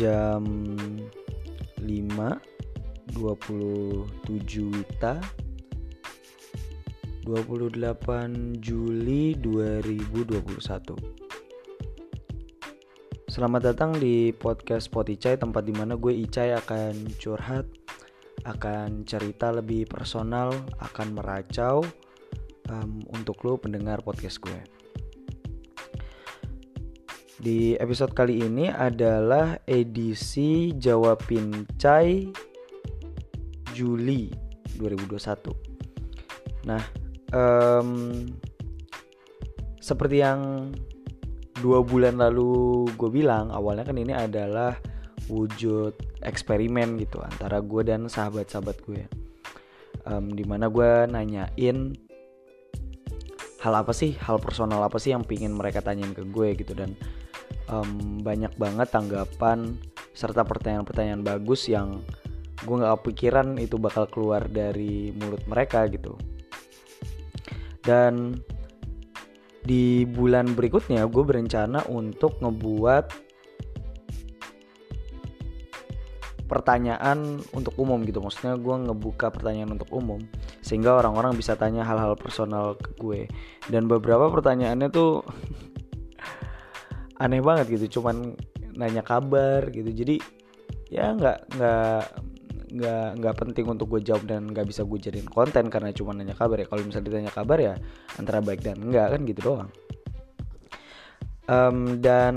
jam 5 27 Wita. 28 Juli 2021 Selamat datang di podcast Pot Icai tempat di mana gue Icai akan curhat akan cerita lebih personal akan meracau um, untuk lo pendengar podcast gue di episode kali ini adalah edisi Jawa Pincai Juli 2021. Nah, um, seperti yang dua bulan lalu gue bilang, awalnya kan ini adalah wujud eksperimen gitu antara gue dan sahabat-sahabat gue. Um, di mana gue nanyain hal apa sih, hal personal apa sih yang pingin mereka tanyain ke gue gitu dan um, banyak banget tanggapan serta pertanyaan-pertanyaan bagus yang gue nggak kepikiran itu bakal keluar dari mulut mereka gitu. Dan di bulan berikutnya gue berencana untuk ngebuat pertanyaan untuk umum gitu. Maksudnya gue ngebuka pertanyaan untuk umum sehingga orang-orang bisa tanya hal-hal personal ke gue. Dan beberapa pertanyaannya tuh aneh banget gitu cuman nanya kabar gitu. Jadi ya nggak nggak nggak nggak penting untuk gue jawab dan nggak bisa gue jadiin konten karena cuma nanya kabar ya. Kalau misalnya ditanya kabar ya antara baik dan enggak kan gitu doang. Um, dan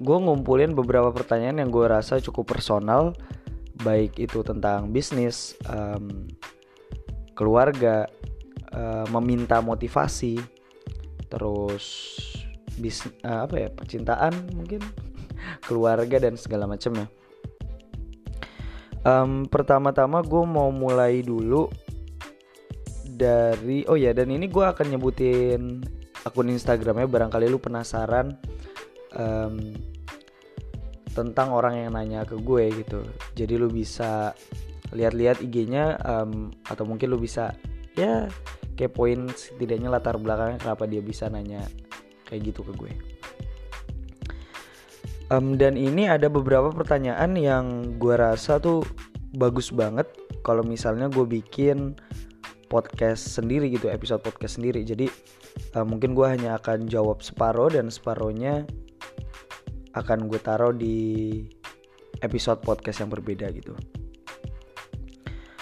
gue ngumpulin beberapa pertanyaan yang gue rasa cukup personal baik itu tentang bisnis um, keluarga uh, meminta motivasi terus bis uh, apa ya percintaan mungkin keluarga dan segala macamnya um, pertama-tama gue mau mulai dulu dari oh ya dan ini gue akan nyebutin akun Instagramnya barangkali lu penasaran um, tentang orang yang nanya ke gue gitu. Jadi lu bisa lihat-lihat IG-nya um, atau mungkin lu bisa ya kepoin setidaknya latar belakangnya kenapa dia bisa nanya kayak gitu ke gue. Um, dan ini ada beberapa pertanyaan yang gue rasa tuh bagus banget kalau misalnya gue bikin podcast sendiri gitu episode podcast sendiri. Jadi uh, mungkin gue hanya akan jawab separoh dan separohnya akan gue taruh di episode podcast yang berbeda gitu.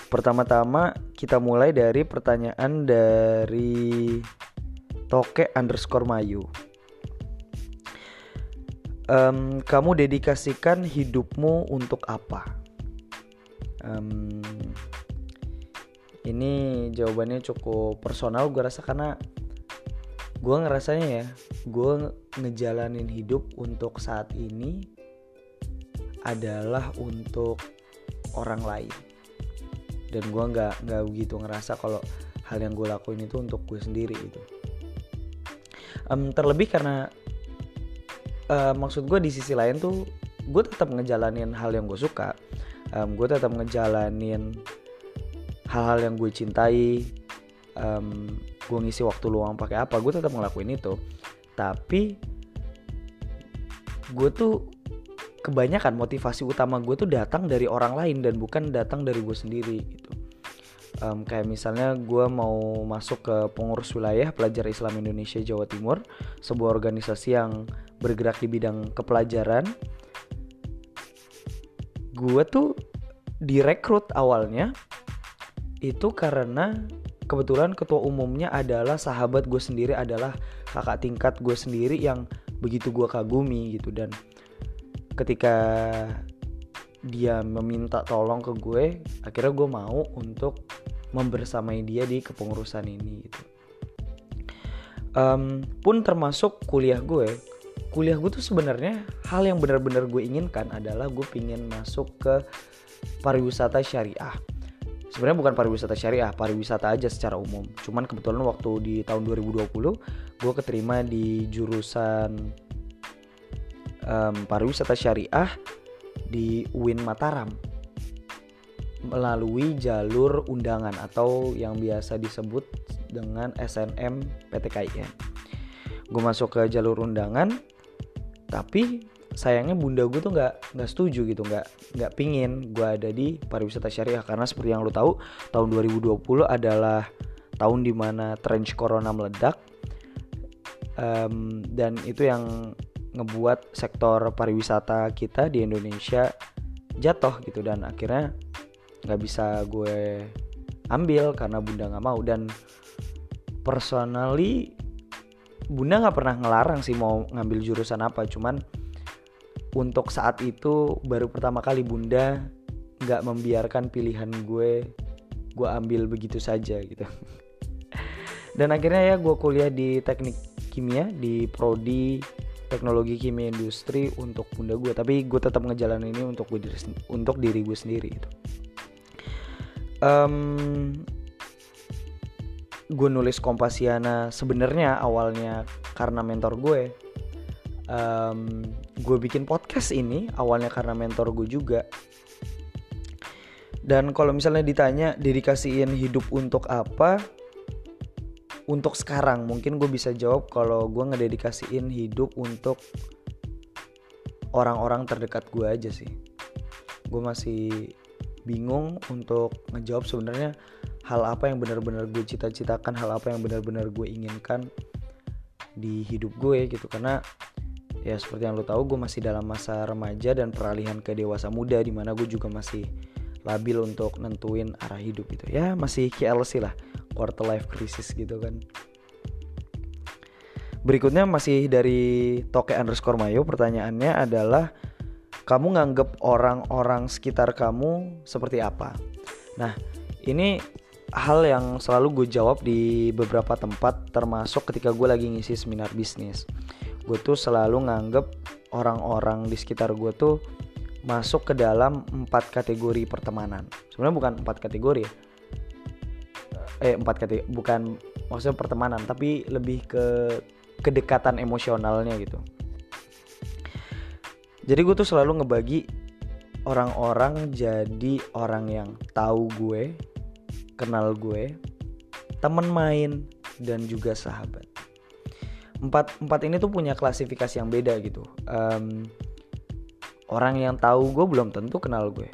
Pertama-tama kita mulai dari pertanyaan dari toke underscore mayu. Um, kamu dedikasikan hidupmu untuk apa? Um, ini jawabannya cukup personal gue rasa karena gue ngerasanya ya gue ngejalanin hidup untuk saat ini adalah untuk orang lain. Dan gue nggak nggak begitu ngerasa kalau hal yang gue lakuin itu untuk gue sendiri itu um, terlebih karena uh, maksud gue di sisi lain tuh gue tetap ngejalanin hal yang gue suka. Um, gue tetap ngejalanin hal-hal yang gue cintai. Um, gue ngisi waktu luang pakai apa gue tetap ngelakuin itu. Tapi gue tuh kebanyakan motivasi utama gue tuh datang dari orang lain dan bukan datang dari gue sendiri gitu um, kayak misalnya gue mau masuk ke pengurus wilayah pelajar Islam Indonesia Jawa Timur sebuah organisasi yang bergerak di bidang kepelajaran. Gue tuh direkrut awalnya itu karena kebetulan ketua umumnya adalah sahabat gue sendiri adalah kakak tingkat gue sendiri yang begitu gue kagumi gitu. Dan ketika dia meminta tolong ke gue akhirnya gue mau untuk membersamai dia di kepengurusan ini gitu. Um, pun termasuk kuliah gue. Kuliah gue tuh sebenarnya hal yang benar-benar gue inginkan adalah gue pingin masuk ke pariwisata syariah. Sebenarnya bukan pariwisata syariah pariwisata aja secara umum. Cuman kebetulan waktu di tahun 2020 gue keterima di jurusan um, pariwisata syariah di UIN Mataram. Melalui jalur undangan atau yang biasa disebut dengan SNM PTKIN. Gue masuk ke jalur undangan, tapi sayangnya bunda gue tuh nggak nggak setuju gitu nggak nggak pingin gue ada di pariwisata syariah. Karena seperti yang lo tahu tahun 2020 adalah tahun di mana tren corona meledak. Um, dan itu yang ngebuat sektor pariwisata kita di Indonesia jatuh gitu. Dan akhirnya nggak bisa gue ambil karena bunda nggak mau. Dan personally bunda nggak pernah ngelarang sih mau ngambil jurusan apa. Cuman untuk saat itu baru pertama kali bunda nggak membiarkan pilihan gue gue ambil begitu saja gitu. Dan akhirnya ya gue kuliah di teknik kimia di prodi teknologi kimia industri untuk bunda gue tapi gue tetap ngejalanin ini untuk gue diri untuk diri gue sendiri gitu. Um, gue nulis kompasiana sebenarnya awalnya karena mentor gue. Um, gue bikin podcast ini awalnya karena mentor gue juga. Dan kalau misalnya ditanya dedikasiin hidup untuk apa untuk sekarang mungkin gue bisa jawab kalau gue ngededikasiin hidup untuk orang-orang terdekat gue aja sih. Gue masih bingung untuk ngejawab sebenarnya hal apa yang benar-benar gue cita-citakan hal apa yang benar-benar gue inginkan di hidup gue gitu. Karena ya seperti yang lo tahu gue masih dalam masa remaja dan peralihan ke dewasa muda di mana gue juga masih labil untuk nentuin arah hidup gitu. Ya masih KLC lah quarter life crisis gitu kan. Berikutnya masih dari toke underscore mayo pertanyaannya adalah kamu nganggep orang-orang sekitar kamu seperti apa? Nah ini hal yang selalu gue jawab di beberapa tempat termasuk ketika gue lagi ngisi seminar bisnis. Gue tuh selalu nganggep orang-orang di sekitar gue tuh masuk ke dalam empat kategori pertemanan. Sebenarnya bukan empat kategori ya eh empat kategori bukan maksudnya pertemanan tapi lebih ke kedekatan emosionalnya gitu. Jadi gue tuh selalu ngebagi orang-orang jadi orang yang tahu gue kenal gue temen main dan juga sahabat. Empat empat ini tuh punya klasifikasi yang beda gitu. Um, orang yang tahu gue belum tentu kenal gue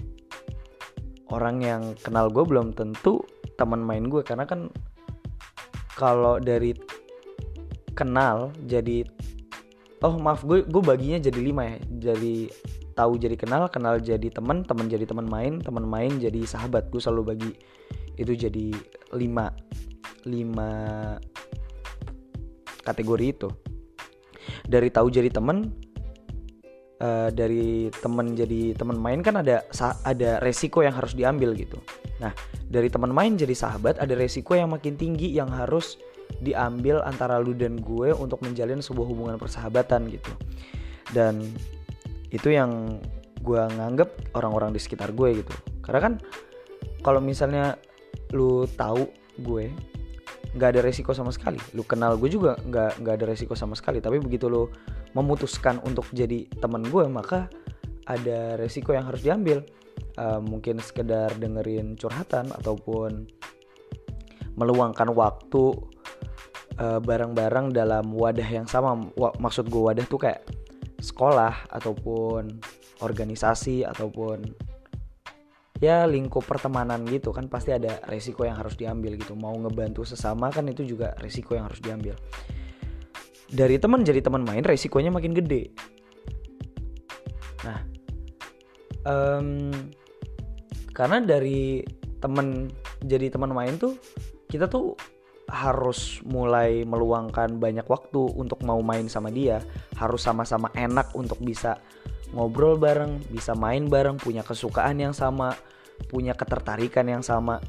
orang yang kenal gue belum tentu teman main gue karena kan kalau dari kenal jadi oh maaf gue gue baginya jadi lima ya. Jadi tahu jadi kenal kenal jadi teman teman jadi teman main teman main jadi sahabat. Gue selalu bagi itu jadi lima lima kategori itu. Dari tahu jadi teman uh, dari teman jadi teman main kan ada ada resiko yang harus diambil gitu. Nah dari teman main jadi sahabat ada resiko yang makin tinggi yang harus diambil antara lu dan gue untuk menjalin sebuah hubungan persahabatan gitu. Dan itu yang gue nganggep orang-orang di sekitar gue gitu. Karena kan kalau misalnya lu tahu gue nggak ada resiko sama sekali. Lu kenal gue juga nggak nggak ada resiko sama sekali. Tapi begitu lu memutuskan untuk jadi teman gue maka ada resiko yang harus diambil. Uh, mungkin sekedar dengerin curhatan ataupun meluangkan waktu bareng bareng-bareng dalam wadah yang sama. Wa maksud gue wadah tuh kayak sekolah ataupun organisasi ataupun ya lingkup pertemanan gitu kan pasti ada resiko yang harus diambil gitu. Mau ngebantu sesama kan itu juga resiko yang harus diambil dari teman jadi teman main resikonya makin gede. Nah um, karena dari temen jadi teman main tuh kita tuh harus mulai meluangkan banyak waktu untuk mau main sama dia. Harus sama-sama enak untuk bisa ngobrol bareng bisa main bareng punya kesukaan yang sama punya ketertarikan yang sama.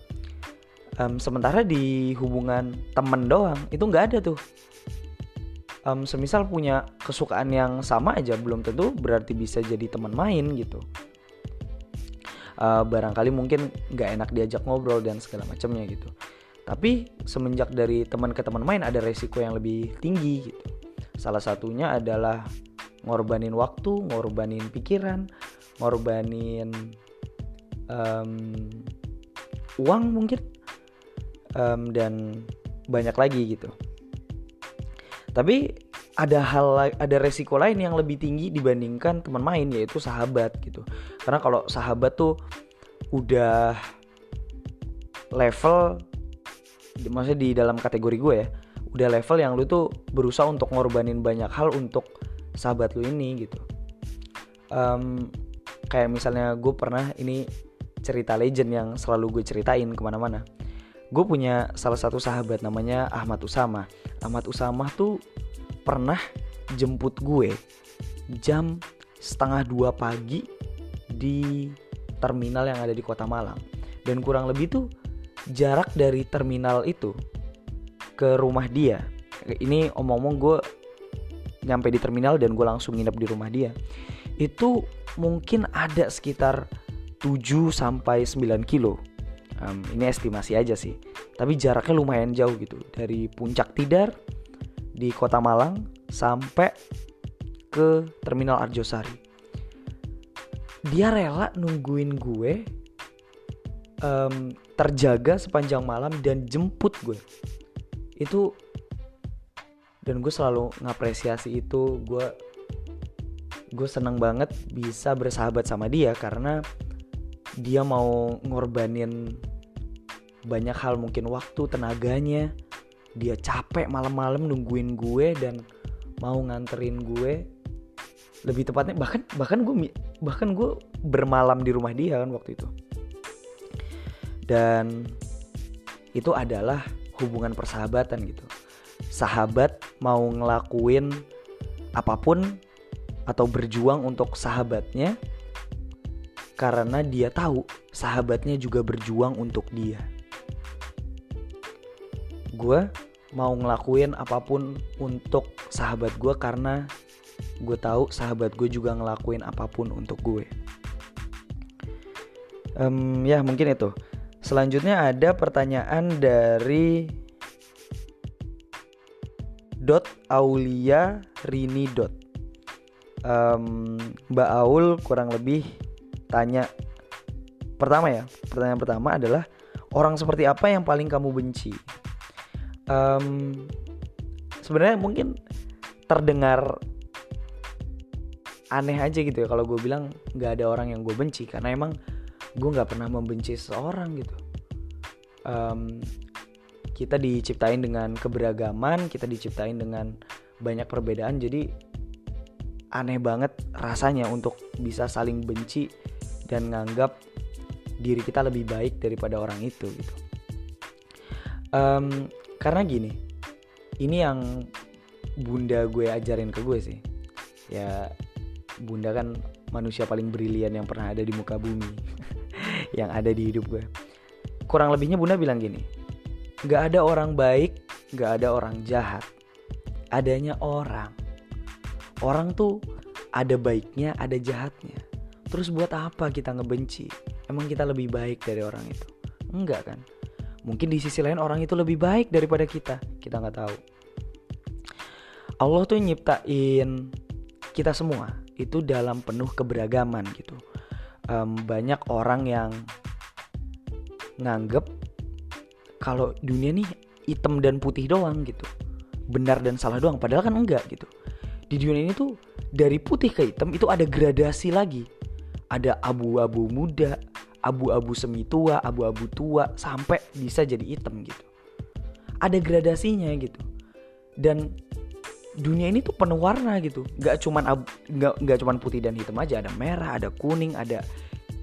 Um, sementara di hubungan temen doang itu nggak ada tuh um, semisal punya kesukaan yang sama aja belum tentu berarti bisa jadi teman main gitu. Uh, barangkali mungkin nggak enak diajak ngobrol dan segala macamnya gitu. Tapi semenjak dari teman ke teman main ada resiko yang lebih tinggi gitu. Salah satunya adalah ngorbanin waktu ngorbanin pikiran ngorbanin um, uang mungkin. Um, dan banyak lagi gitu tapi ada hal ada resiko lain yang lebih tinggi dibandingkan teman main yaitu sahabat gitu. Karena kalau sahabat tuh udah level maksudnya di dalam kategori gue ya udah level yang lu tuh berusaha untuk ngorbanin banyak hal untuk sahabat lu ini gitu. Um, kayak misalnya gue pernah ini cerita legend yang selalu gue ceritain ke mana-mana gue punya salah satu sahabat namanya Ahmad Usama. Ahmad Usama tuh pernah jemput gue jam setengah dua pagi di terminal yang ada di kota Malang. Dan kurang lebih tuh jarak dari terminal itu ke rumah dia. Ini omong-omong gue nyampe di terminal dan gue langsung nginep di rumah dia. Itu mungkin ada sekitar 7 sampai 9 kilo um, ini estimasi aja sih tapi jaraknya lumayan jauh gitu dari puncak tidar di Kota Malang sampai ke Terminal Arjosari. Dia rela nungguin gue um, terjaga sepanjang malam dan jemput gue. Itu dan gue selalu ngapresiasi itu gue gue seneng banget bisa bersahabat sama dia karena dia mau ngorbanin banyak hal mungkin waktu tenaganya. Dia capek malam-malam nungguin gue dan mau nganterin gue. Lebih tepatnya bahkan bahkan gue bahkan gue bermalam di rumah dia kan waktu itu. Dan itu adalah hubungan persahabatan gitu. Sahabat mau ngelakuin apa pun atau berjuang untuk sahabatnya karena dia tahu sahabatnya juga berjuang untuk dia gue mau ngelakuin apa pun untuk sahabat gue karena gue tahu sahabat gue juga ngelakuin apa pun untuk gue. Um, ya mungkin itu. Selanjutnya ada pertanyaan dari dot Aulia Rini dot. Um, Mbak Aul kurang lebih tanya. Pertama ya pertanyaan pertama adalah orang seperti apa yang paling kamu benci? Um, sebenarnya mungkin terdengar aneh aja gitu ya kalau gue bilang nggak ada orang yang gue benci karena emang gue nggak pernah membenci seseorang gitu. Um, kita diciptain dengan keberagaman kita diciptain dengan banyak perbedaan jadi aneh banget rasanya untuk bisa saling benci dan nganggap diri kita lebih baik daripada orang itu gitu. Um, karena gini ini yang bunda gue ajarin ke gue sih. Ya bunda kan manusia paling brilian yang pernah ada di muka bumi yang ada di hidup gue. Kurang lebihnya bunda bilang gini gak ada orang baik gak ada orang jahat. Adanya orang. Orang tuh ada baiknya ada jahatnya terus buat apa kita ngebenci emang kita lebih baik dari orang itu enggak kan Mungkin di sisi lain orang itu lebih baik daripada kita. Kita nggak tahu. Allah tuh nyiptain kita semua itu dalam penuh keberagaman gitu. Um, banyak orang yang nganggep kalau dunia nih hitam dan putih doang gitu. Benar dan salah doang. Padahal kan enggak gitu. Di dunia ini tuh dari putih ke hitam itu ada gradasi lagi. Ada abu-abu muda, abu-abu semi tua, abu-abu tua sampai bisa jadi hitam gitu. Ada gradasinya gitu. Dan dunia ini tuh penuh warna gitu. Gak cuman abu, gak, gak cuman putih dan hitam aja, ada merah, ada kuning, ada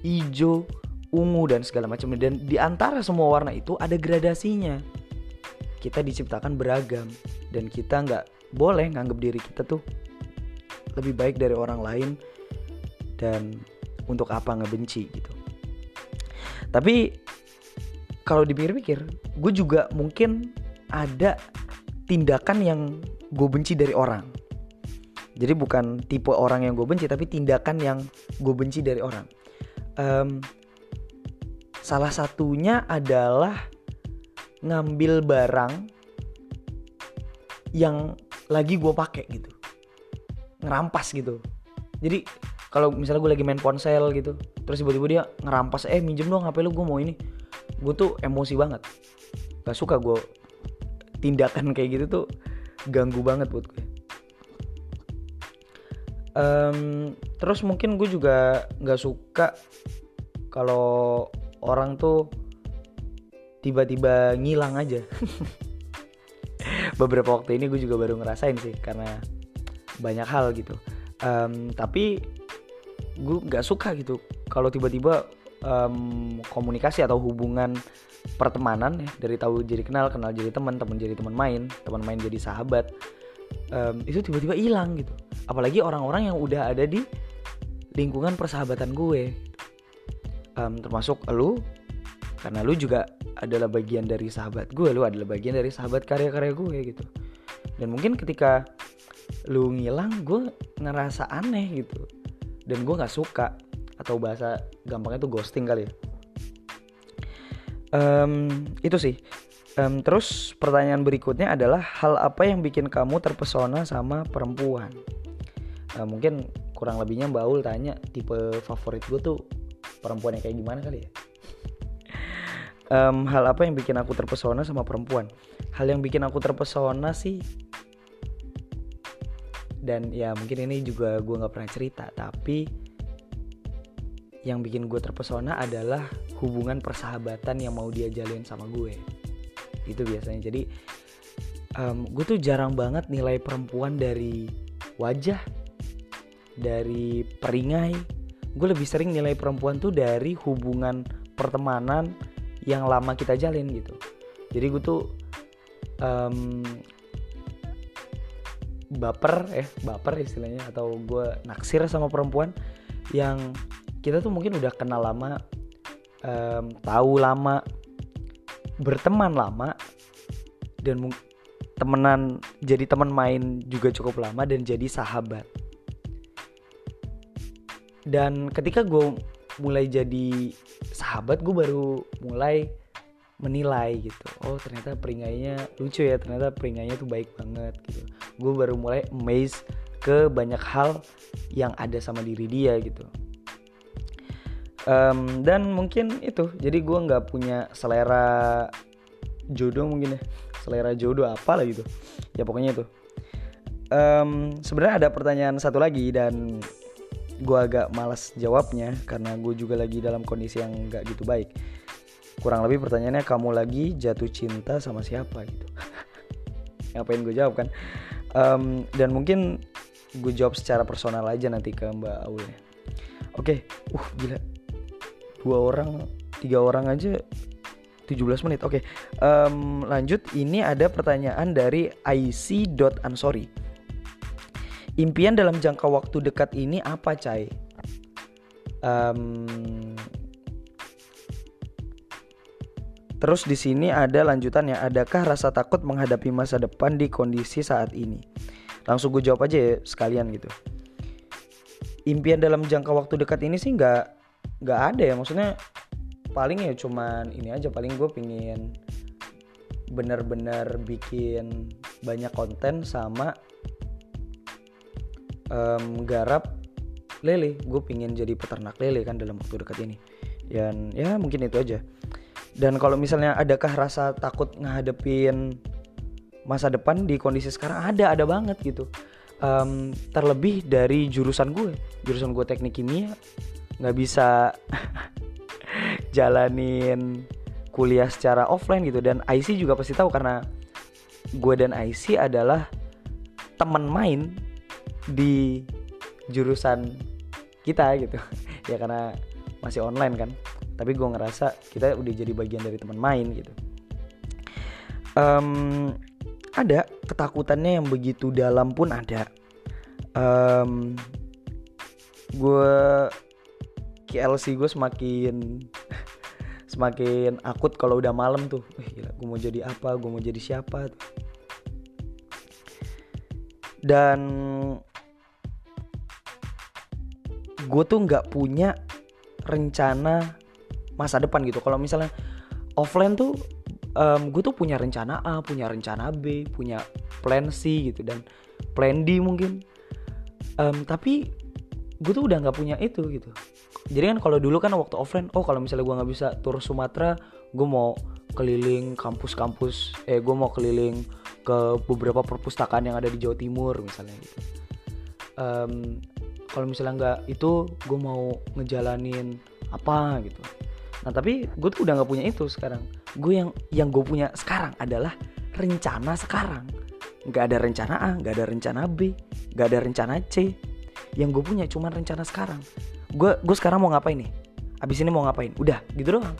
hijau, ungu dan segala macam. Dan di antara semua warna itu ada gradasinya. Kita diciptakan beragam dan kita nggak boleh nganggap diri kita tuh lebih baik dari orang lain dan untuk apa ngebenci gitu. Tapi kalau dipikir-pikir gue juga mungkin ada tindakan yang gue benci dari orang. Jadi bukan tipe orang yang gue benci tapi tindakan yang gue benci dari orang. Um, salah satunya adalah ngambil barang yang lagi gue pakai gitu. Ngerampas gitu. Jadi kalau misalnya gue lagi main ponsel gitu terus tiba-tiba dia ngerampas eh minjem dong HP lu gue mau ini. Gue tuh emosi banget. Gak suka gue tindakan kayak gitu tuh ganggu banget buat gue um, terus mungkin gue juga nggak suka kalau orang tuh tiba-tiba ngilang aja. Beberapa waktu ini gue juga baru ngerasain sih karena banyak hal gitu. Um, tapi gue nggak suka gitu. Kalau tiba-tiba um, komunikasi atau hubungan pertemanan ya dari tahu jadi kenal kenal jadi teman teman jadi teman main teman main jadi sahabat um, itu tiba-tiba hilang gitu. Apalagi orang-orang yang udah ada di lingkungan persahabatan gue. Um, termasuk lu karena lu juga adalah bagian dari sahabat gue lu adalah bagian dari sahabat karya-karya gue gitu. Dan mungkin ketika lu ngilang gue ngerasa aneh gitu dan gue nggak suka atau bahasa gampangnya tuh ghosting kali ya. Um, itu sih. Um, terus pertanyaan berikutnya adalah hal apa yang bikin kamu terpesona sama perempuan? Uh, mungkin kurang lebihnya Mbak Ul tanya tipe favorit gue tuh perempuan yang kayak gimana kali ya? Um, hal apa yang bikin aku terpesona sama perempuan? Hal yang bikin aku terpesona sih dan ya mungkin ini juga gue nggak pernah cerita tapi yang bikin gue terpesona adalah hubungan persahabatan yang mau dia jalin sama gue. Itu biasanya. Jadi um, gue tuh jarang banget nilai perempuan dari wajah dari peringai. Gue lebih sering nilai perempuan tuh dari hubungan pertemanan yang lama kita jalin gitu. Jadi gue tuh um, baper eh baper istilahnya atau gue naksir sama perempuan yang kita tuh mungkin udah kenal lama um, tahu lama berteman lama dan temenan jadi teman main juga cukup lama dan jadi sahabat. Dan ketika gue mulai jadi sahabat gue baru mulai menilai gitu. Oh ternyata peringainya lucu ya ternyata peringainya tuh baik banget gitu. Gue baru mulai amazed ke banyak hal yang ada sama diri dia gitu. Um, dan mungkin itu jadi gue nggak punya selera jodoh mungkin ya selera jodoh apa lah gitu. Ya pokoknya itu. Um, sebenarnya ada pertanyaan satu lagi dan gue agak malas jawabnya karena gue juga lagi dalam kondisi yang nggak gitu baik kurang lebih pertanyaannya kamu lagi jatuh cinta sama siapa gitu. Ngapain gue jawab kan? Um, dan mungkin gue jawab secara personal aja nanti ke mbak Aul ya oke okay. uh gila. Dua orang tiga orang aja 17 menit. Oke okay. um, lanjut. Ini ada pertanyaan dari ic.ansori impian dalam jangka waktu dekat ini apa cai? Um, Terus di sini ada lanjutannya, adakah rasa takut menghadapi masa depan di kondisi saat ini? Langsung gue jawab aja ya sekalian gitu. Impian dalam jangka waktu dekat ini sih nggak nggak ada ya maksudnya paling ya cuman ini aja paling gue pingin bener-bener bikin banyak konten sama um, garap lele gue pingin jadi peternak lele kan dalam waktu dekat ini dan ya mungkin itu aja dan kalau misalnya adakah rasa takut ngadepin masa depan di kondisi sekarang? Ada ada banget gitu. Um, terlebih dari jurusan gue. Jurusan gue teknik kimia nggak bisa jalanin kuliah secara offline gitu. Dan IC juga pasti tahu karena gue dan IC adalah teman main di jurusan kita gitu. Ya karena masih online kan tapi gue ngerasa kita udah jadi bagian dari teman main gitu. Um, ada ketakutannya yang begitu dalam pun ada. Um, gue KLC gue semakin semakin akut kalau udah malam tuh. Eh, gila gue mau jadi apa gue mau jadi siapa dan gue tuh nggak punya rencana masa depan gitu. Kalau misalnya offline tuh um, gue tuh punya rencana A punya rencana B punya plan C gitu dan plan D mungkin. Um, tapi gue tuh udah nggak punya itu gitu. Jadi kan kalau dulu kan waktu offline oh kalau misalnya gue nggak bisa tur Sumatera gue mau keliling kampus-kampus eh gue mau keliling ke beberapa perpustakaan yang ada di Jawa Timur misalnya gitu. Um, kalau misalnya nggak itu gue mau ngejalanin apa gitu nah tapi gue tuh udah nggak punya itu sekarang. Gue yang yang gue punya sekarang adalah rencana sekarang. Nggak ada rencana A nggak ada rencana B nggak ada rencana C. Yang gue punya cuma rencana sekarang. Gue gue sekarang mau ngapain nih? Abis ini mau ngapain? Udah gitu doang.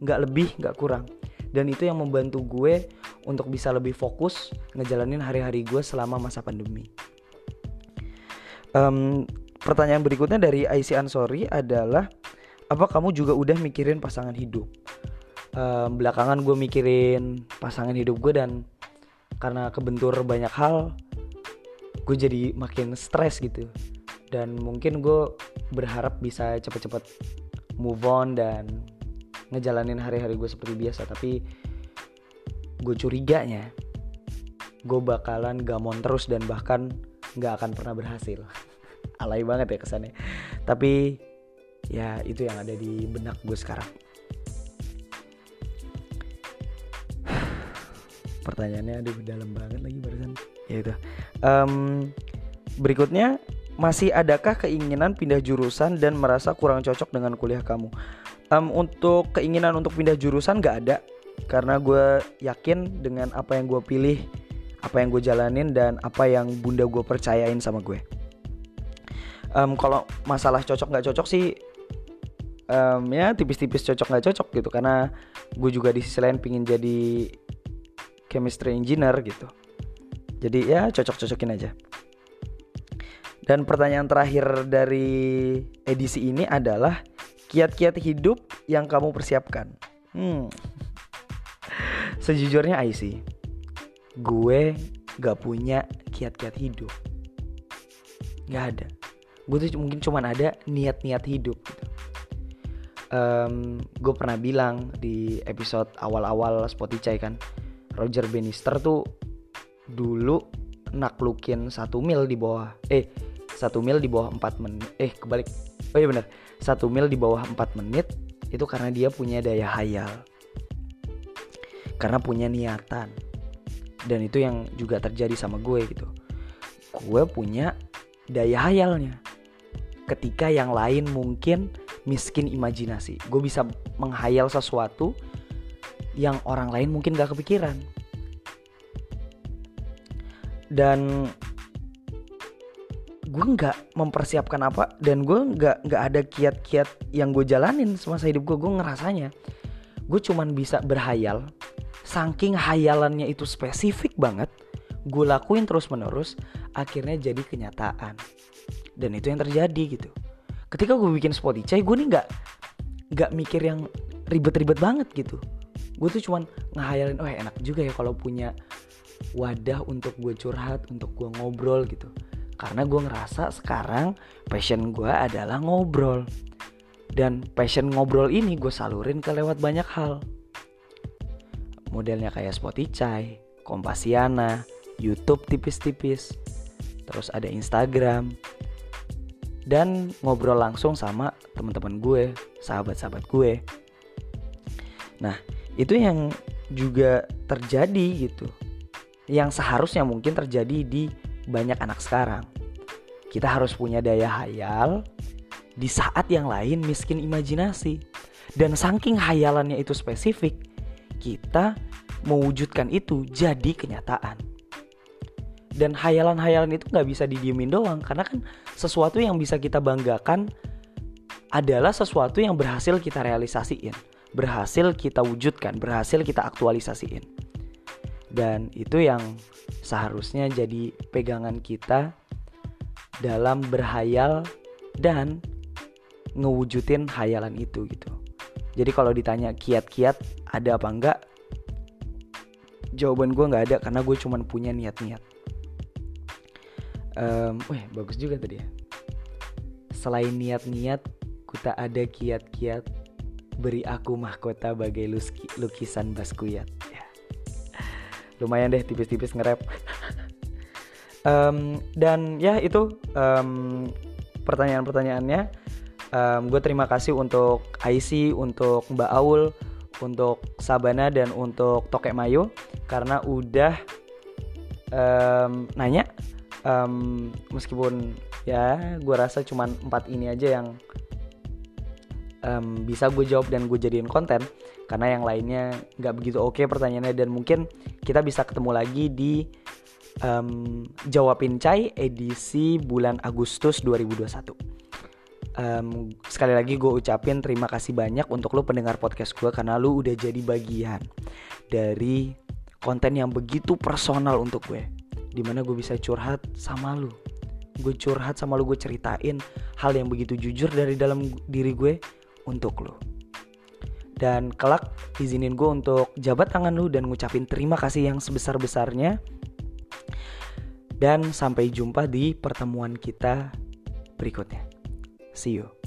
Nggak lebih nggak kurang. Dan itu yang membantu gue untuk bisa lebih fokus ngejalanin hari-hari gue selama masa pandemi. Um, pertanyaan berikutnya dari IC Ansori adalah apa kamu juga udah mikirin pasangan hidup. Um, belakangan gue mikirin pasangan hidup gue dan karena kebentur banyak hal gue jadi makin stres gitu. Dan mungkin gue berharap bisa cepet-cepet move on dan ngejalanin hari-hari gue seperti biasa. Tapi gue curiganya gue bakalan gamon terus dan bahkan nggak akan pernah berhasil. Alay banget ya kesannya. Tapi ya itu yang ada di benak gue sekarang. Pertanyaannya aduh dalam banget lagi barusan. Ya itu. Um, berikutnya masih adakah keinginan pindah jurusan dan merasa kurang cocok dengan kuliah kamu? Um, untuk keinginan untuk pindah jurusan gak ada karena gue yakin dengan apa yang gue pilih apa yang gue jalanin dan apa yang bunda gue percayain sama gue. Um, kalau masalah cocok nggak cocok sih um, ya tipis-tipis cocok nggak cocok gitu. Karena gue juga di sisi lain pingin jadi chemistry engineer gitu. Jadi ya cocok-cocokin aja. Dan pertanyaan terakhir dari edisi ini adalah kiat-kiat hidup yang kamu persiapkan. Hmm. sejujurnya IC gue gak punya kiat-kiat hidup. Gak ada. Gue tuh mungkin cuman ada niat-niat hidup gitu um, gue pernah bilang di episode awal-awal Spotify kan Roger Bannister tuh dulu naklukin satu mil di bawah eh satu mil di bawah 4 menit eh kebalik. Oh iya bener satu mil di bawah 4 menit itu karena dia punya daya hayal. Karena punya niatan. Dan itu yang juga terjadi sama gue gitu. Gue punya daya hayalnya. Ketika yang lain mungkin miskin imajinasi. Gue bisa menghayal sesuatu yang orang lain mungkin gak kepikiran. Dan gue nggak mempersiapkan apa dan gue nggak nggak ada kiat-kiat yang gue jalanin semasa hidup gue. Gue ngerasanya gue cuman bisa berhayal. Saking hayalannya itu spesifik banget gue lakuin terus menerus akhirnya jadi kenyataan. Dan itu yang terjadi gitu ketika gue bikin Spotify gue nih nggak nggak mikir yang ribet-ribet banget gitu. Gue tuh cuman ngehayalin oh enak juga ya kalau punya wadah untuk gue curhat untuk gue ngobrol gitu. Karena gue ngerasa sekarang passion gue adalah ngobrol. Dan passion ngobrol ini gue salurin ke lewat banyak hal. Modelnya kayak Spotify, Kompasiana, YouTube tipis-tipis, terus ada Instagram, dan ngobrol langsung sama teman-teman gue, sahabat-sahabat gue. Nah, itu yang juga terjadi gitu. Yang seharusnya mungkin terjadi di banyak anak sekarang. Kita harus punya daya hayal di saat yang lain miskin imajinasi. Dan saking hayalannya itu spesifik, kita mewujudkan itu jadi kenyataan. Dan hayalan-hayalan itu nggak bisa didiemin doang, karena kan sesuatu yang bisa kita banggakan adalah sesuatu yang berhasil kita realisasiin, berhasil kita wujudkan, berhasil kita aktualisasiin. Dan itu yang seharusnya jadi pegangan kita dalam berhayal dan ngewujudin hayalan itu gitu. Jadi kalau ditanya kiat-kiat ada apa enggak? Jawaban gue nggak ada karena gue cuma punya niat-niat. Um, weh bagus juga tadi ya. Selain niat-niat, ku tak ada kiat-kiat beri aku mahkota bagai lukisan baskuyat. Ya. Lumayan deh tipis-tipis nge-rap. um, dan ya itu um, pertanyaan-pertanyaannya. Um, gue terima kasih untuk IC, untuk Mbak Aul, untuk Sabana dan untuk Tokek Mayo karena udah um, nanya um, meskipun ya gue rasa cuman empat ini aja yang um, bisa gue jawab dan gue jadiin konten karena yang lainnya nggak begitu oke okay pertanyaannya. Dan mungkin kita bisa ketemu lagi di um, jawabin cai edisi bulan Agustus 2021 um, sekali lagi gue ucapin terima kasih banyak untuk lo pendengar podcast gue karena lo udah jadi bagian dari konten yang begitu personal untuk gue di mana gue bisa curhat sama lo gue curhat sama lo gue ceritain hal yang begitu jujur dari dalam diri gue untuk lo dan kelak izinin gue untuk jabat tangan lu dan ngucapin terima kasih yang sebesar-besarnya. Dan sampai jumpa di pertemuan kita berikutnya. See you.